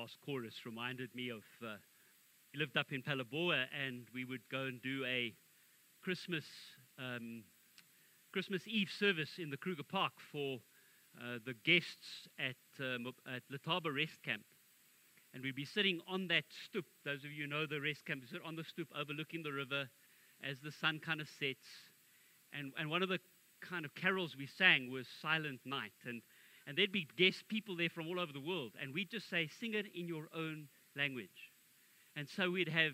last chorus reminded me of. Uh, he lived up in Phalaborwa, and we would go and do a Christmas um, Christmas Eve service in the Kruger Park for uh, the guests at um, at Letaba Rest Camp, and we'd be sitting on that stoop. Those of you know the rest camp, sit on the stoop overlooking the river as the sun kind of sets, and and one of the kind of carols we sang was Silent Night, and and there'd be guest people there from all over the world, and we'd just say, sing it in your own language. And so we'd have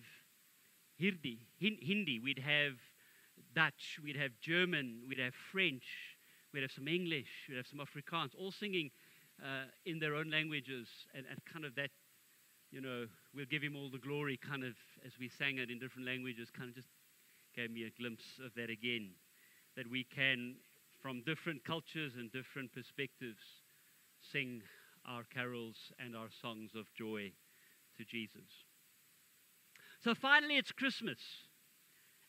Hindi, Hindi, we'd have Dutch, we'd have German, we'd have French, we'd have some English, we'd have some Afrikaans, all singing uh, in their own languages, and, and kind of that, you know, we'll give him all the glory, kind of as we sang it in different languages, kind of just gave me a glimpse of that again. That we can, from different cultures and different perspectives, sing our carols and our songs of joy to Jesus. So finally, it's Christmas.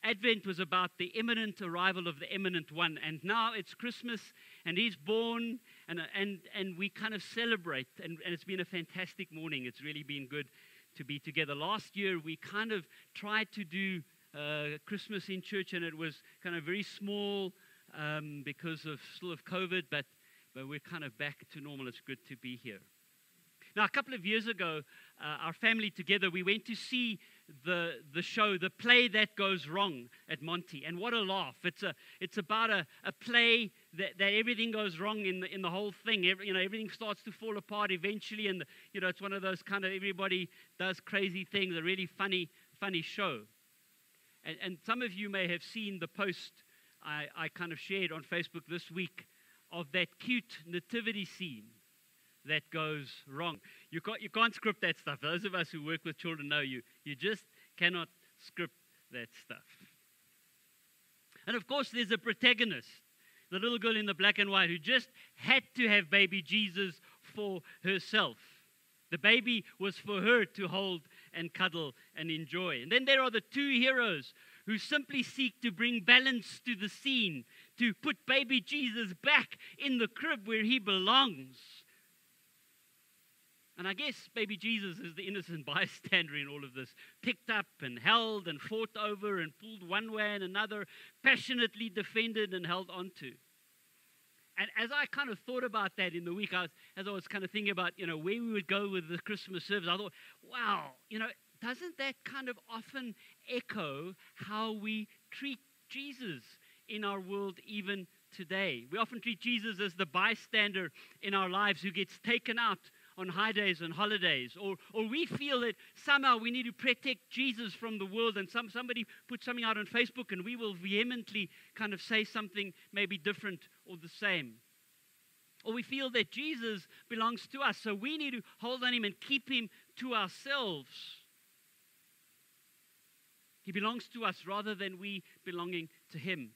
Advent was about the imminent arrival of the imminent one, and now it's Christmas, and he's born, and, and, and we kind of celebrate, and, and it's been a fantastic morning. It's really been good to be together. Last year, we kind of tried to do uh, Christmas in church, and it was kind of very small um, because of still of COVID, but, but we're kind of back to normal. It's good to be here. Now, a couple of years ago, uh, our family together, we went to see the, the show, The Play That Goes Wrong at Monty. And what a laugh. It's, a, it's about a, a play that, that everything goes wrong in the, in the whole thing. Every, you know, everything starts to fall apart eventually. And, you know, it's one of those kind of everybody does crazy things, a really funny, funny show. And, and some of you may have seen the post I, I kind of shared on Facebook this week of that cute nativity scene that goes wrong. You can't, you can't script that stuff. Those of us who work with children know you. You just cannot script that stuff. And of course, there's a protagonist, the little girl in the black and white, who just had to have baby Jesus for herself. The baby was for her to hold and cuddle and enjoy. And then there are the two heroes who simply seek to bring balance to the scene, to put baby Jesus back in the crib where he belongs. And I guess baby Jesus is the innocent bystander in all of this, picked up and held and fought over and pulled one way and another, passionately defended and held onto. And as I kind of thought about that in the week, I was, as I was kind of thinking about, you know, where we would go with the Christmas service, I thought, wow, you know, doesn't that kind of often echo how we treat Jesus in our world even today? We often treat Jesus as the bystander in our lives who gets taken out on high days and holidays, or, or we feel that somehow we need to protect Jesus from the world, and some, somebody puts something out on Facebook, and we will vehemently kind of say something maybe different or the same. Or we feel that Jesus belongs to us, so we need to hold on him and keep him to ourselves. He belongs to us rather than we belonging to him.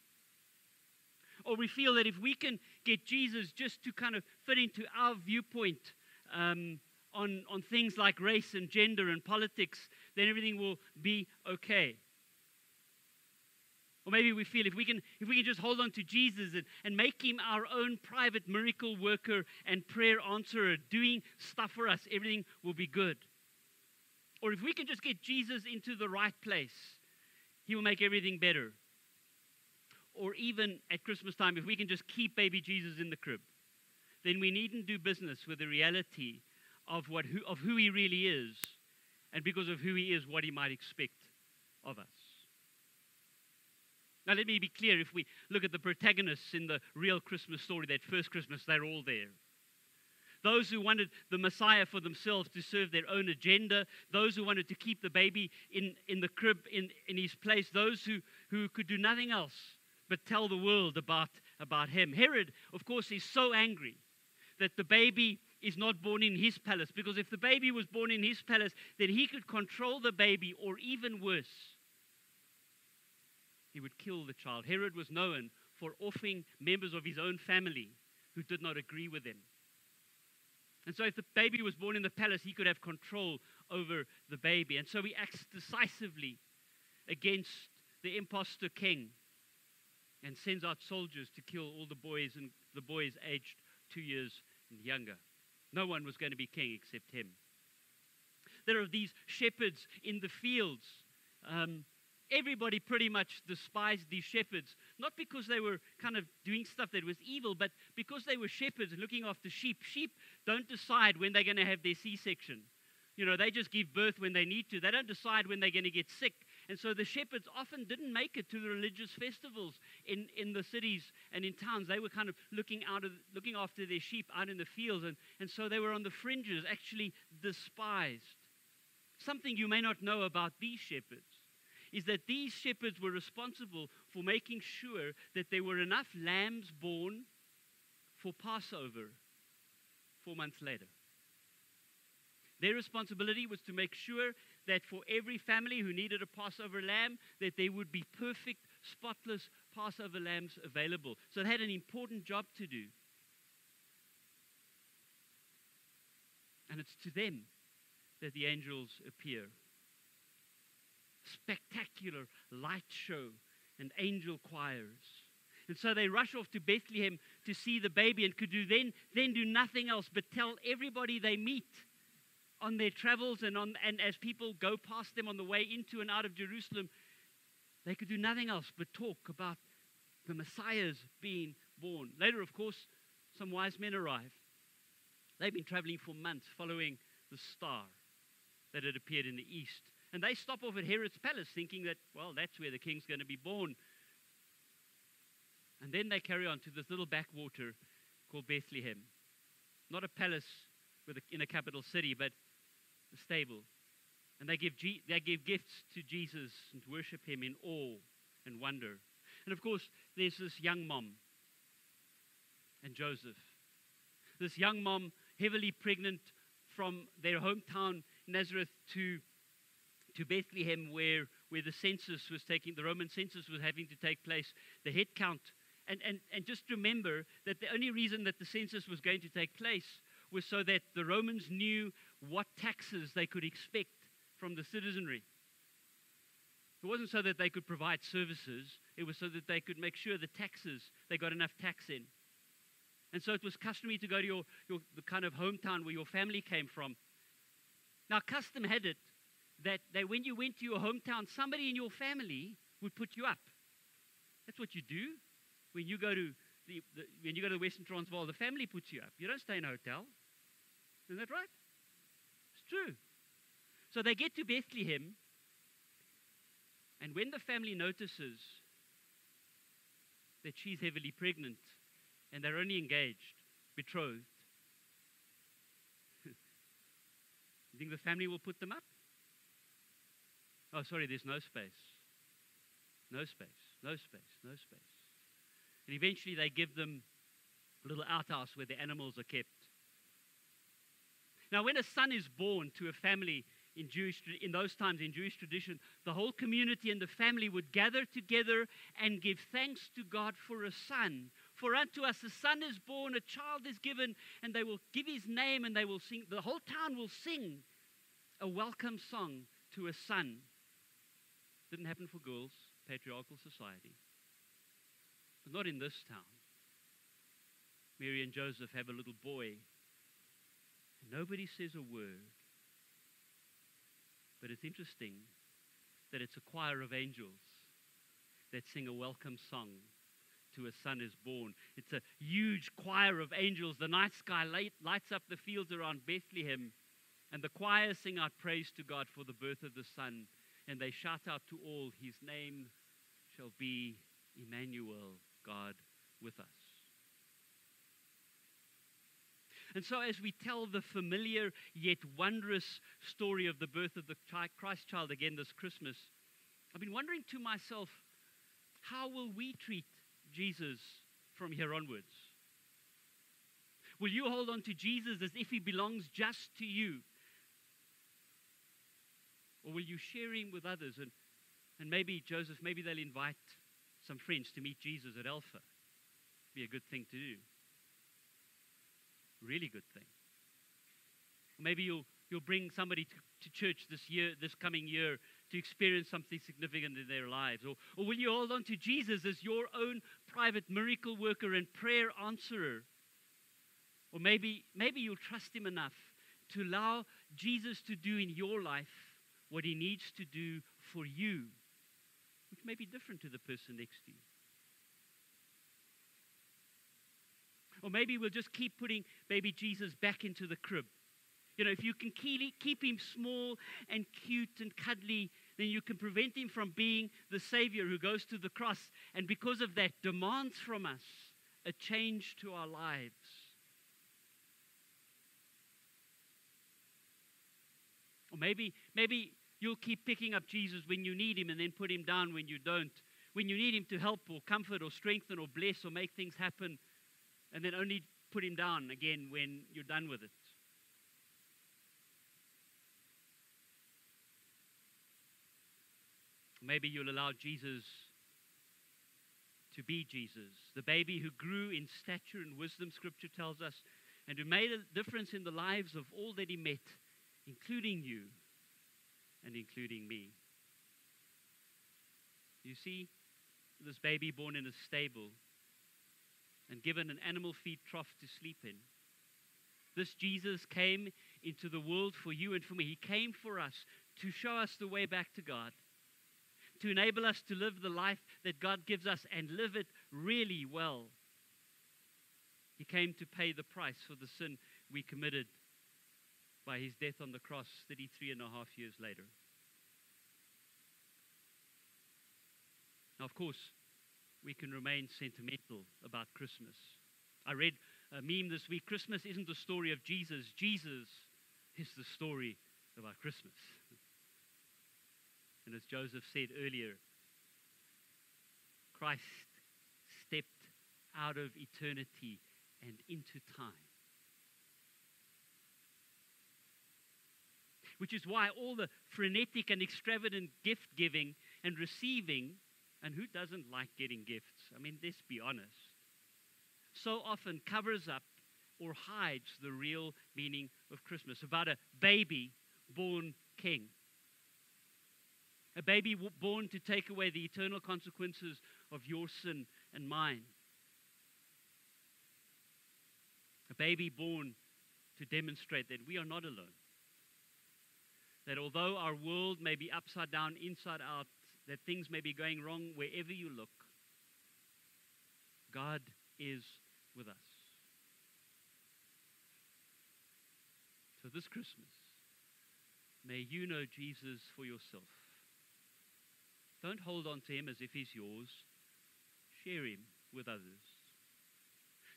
Or we feel that if we can get Jesus just to kind of fit into our viewpoint um, on, on things like race and gender and politics, then everything will be okay. Or maybe we feel if we can, if we can just hold on to Jesus and, and make him our own private miracle worker and prayer answerer, doing stuff for us, everything will be good. Or if we can just get Jesus into the right place, he will make everything better. Or even at Christmas time, if we can just keep baby Jesus in the crib then we needn't do business with the reality of, what, who, of who he really is, and because of who he is, what he might expect of us. Now, let me be clear if we look at the protagonists in the real Christmas story, that first Christmas, they're all there. Those who wanted the Messiah for themselves to serve their own agenda, those who wanted to keep the baby in, in the crib in, in his place, those who, who could do nothing else but tell the world about, about him. Herod, of course, is so angry that the baby is not born in his palace. Because if the baby was born in his palace, then he could control the baby, or even worse, he would kill the child. Herod was known for offing members of his own family who did not agree with him. And so, if the baby was born in the palace, he could have control over the baby. And so, he acts decisively against the impostor king and sends out soldiers to kill all the boys and the boys aged two years and younger. No one was going to be king except him. there are these shepherds in the fields. Um, everybody pretty much despised these shepherds, not because they were kind of doing stuff that was evil, but because they were shepherds looking after sheep. Sheep don't decide when they're going to have their C section. You know, they just give birth when they need to. They don't decide when they're going to get sick. And so the shepherds often didn't make it to the religious festivals in, in the cities and in towns. They were kind of looking out of looking after their sheep out in the fields, and, and so they were on the fringes, actually despised. Something you may not know about these shepherds is that these shepherds were responsible for making sure that there were enough lambs born for Passover four months later. Their responsibility was to make sure that for every family who needed a Passover lamb, that there would be perfect, spotless Passover lambs available. So they had an important job to do. And it's to them that the angels appear spectacular light show and angel choirs. And so they rush off to Bethlehem to see the baby and could do then, then do nothing else but tell everybody they meet on their travels and, on, and as people go past them on the way into and out of Jerusalem, they could do nothing else but talk about the Messiah's being born. Later, of course, some wise men arrive. They've been traveling for months following the star that had appeared in the east. And they stop off at Herod's palace thinking that, well, that's where the king's going to be born. And then they carry on to this little backwater called Bethlehem. Not a palace a, in a capital city, but a stable. And they give, they give gifts to Jesus and worship him in awe and wonder. And of course, there's this young mom and Joseph. This young mom, heavily pregnant from their hometown, Nazareth, to to Bethlehem, where, where the census was taking, the Roman census was having to take place, the head count. And, and, and just remember that the only reason that the census was going to take place was so that the Romans knew what taxes they could expect from the citizenry. It wasn't so that they could provide services, it was so that they could make sure the taxes, they got enough tax in. And so it was customary to go to your, your the kind of hometown where your family came from. Now, custom had it that, that when you went to your hometown, somebody in your family would put you up. That's what you do when you go to the, the, when you go to the Western Transvaal. The family puts you up. You don't stay in a hotel. Isn't that right? It's true. So they get to Bethlehem, and when the family notices that she's heavily pregnant and they're only engaged, betrothed, you think the family will put them up? Oh, sorry, there's no space. No space, no space, no space. And eventually they give them a little outhouse where the animals are kept. Now, when a son is born to a family in Jewish in those times in Jewish tradition, the whole community and the family would gather together and give thanks to God for a son. For unto us a son is born, a child is given, and they will give his name and they will sing. The whole town will sing a welcome song to a son. Didn't happen for girls, patriarchal society. But not in this town. Mary and Joseph have a little boy. And nobody says a word. But it's interesting that it's a choir of angels that sing a welcome song to a son is born. It's a huge choir of angels. The night sky light, lights up the fields around Bethlehem, and the choir sing out praise to God for the birth of the son and they shout out to all, His name shall be Emmanuel, God with us. And so, as we tell the familiar yet wondrous story of the birth of the Christ child again this Christmas, I've been wondering to myself, how will we treat Jesus from here onwards? Will you hold on to Jesus as if he belongs just to you? Or will you share him with others? And, and maybe, Joseph, maybe they'll invite some friends to meet Jesus at Alpha. Be a good thing to do. Really good thing. Maybe you'll, you'll bring somebody to, to church this year, this coming year, to experience something significant in their lives? Or, or will you hold on to Jesus as your own private miracle worker and prayer answerer? Or maybe, maybe you'll trust him enough to allow Jesus to do in your life what he needs to do for you, which may be different to the person next to you. Or maybe we'll just keep putting baby Jesus back into the crib. You know, if you can keep him small and cute and cuddly, then you can prevent him from being the Savior who goes to the cross and because of that demands from us a change to our lives. Or maybe, maybe you'll keep picking up Jesus when you need him and then put him down when you don't. When you need him to help or comfort or strengthen or bless or make things happen, and then only put him down again when you're done with it. Maybe you'll allow Jesus to be Jesus, the baby who grew in stature and wisdom, Scripture tells us, and who made a difference in the lives of all that he met, including you and including me. You see, this baby born in a stable and given an animal feed trough to sleep in. This Jesus came into the world for you and for me. He came for us to show us the way back to God to enable us to live the life that God gives us and live it really well. He came to pay the price for the sin we committed by his death on the cross 33 and a half years later. Now, of course, we can remain sentimental about Christmas. I read a meme this week Christmas isn't the story of Jesus, Jesus is the story about Christmas. And as Joseph said earlier, Christ stepped out of eternity and into time. Which is why all the frenetic and extravagant gift giving and receiving, and who doesn't like getting gifts? I mean, let's be honest. So often covers up or hides the real meaning of Christmas about a baby born king a baby born to take away the eternal consequences of your sin and mine. A baby born to demonstrate that we are not alone. That although our world may be upside down, inside out, that things may be going wrong wherever you look, God is with us. So this Christmas, may you know Jesus for yourself. Don't hold on to him as if he's yours. Share him with others.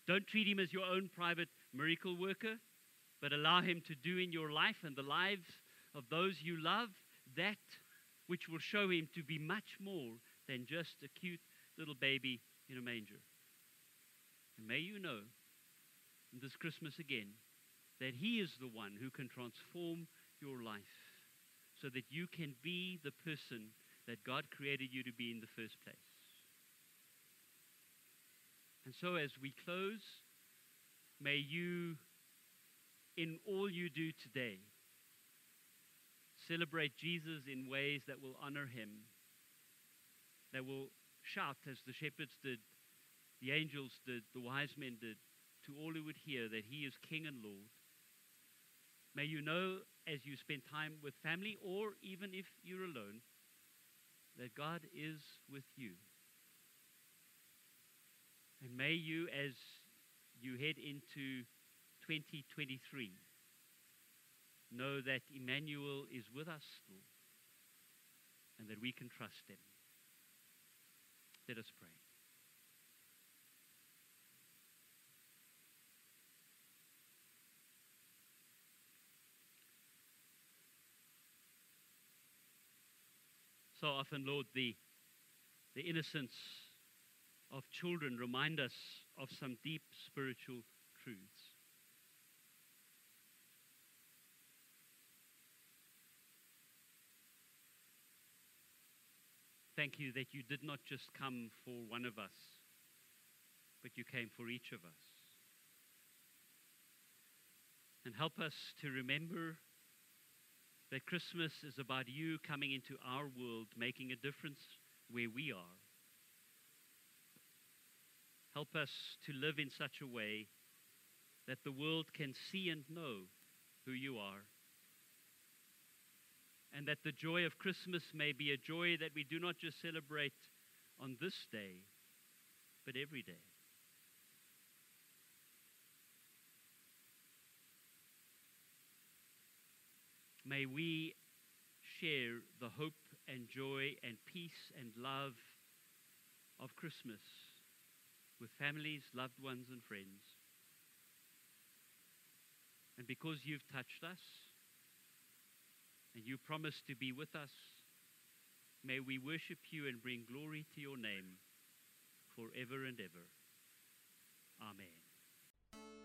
Don't treat him as your own private miracle worker, but allow him to do in your life and the lives of those you love that which will show him to be much more than just a cute little baby in a manger. And may you know this Christmas again that he is the one who can transform your life so that you can be the person that God created you to be in the first place. And so, as we close, may you, in all you do today, celebrate Jesus in ways that will honor him, that will shout as the shepherds did, the angels did, the wise men did, to all who would hear that he is King and Lord. May you know as you spend time with family or even if you're alone that God is with you. And may you, as you head into 2023, know that Emmanuel is with us still and that we can trust him. Let us pray. so often, Lord, the, the innocence of children remind us of some deep spiritual truths. Thank you that you did not just come for one of us, but you came for each of us. And help us to remember that Christmas is about you coming into our world, making a difference where we are. Help us to live in such a way that the world can see and know who you are and that the joy of Christmas may be a joy that we do not just celebrate on this day, but every day. May we share the hope and joy and peace and love of Christmas with families, loved ones, and friends. And because you've touched us and you promise to be with us. May we worship you and bring glory to your name forever and ever. Amen.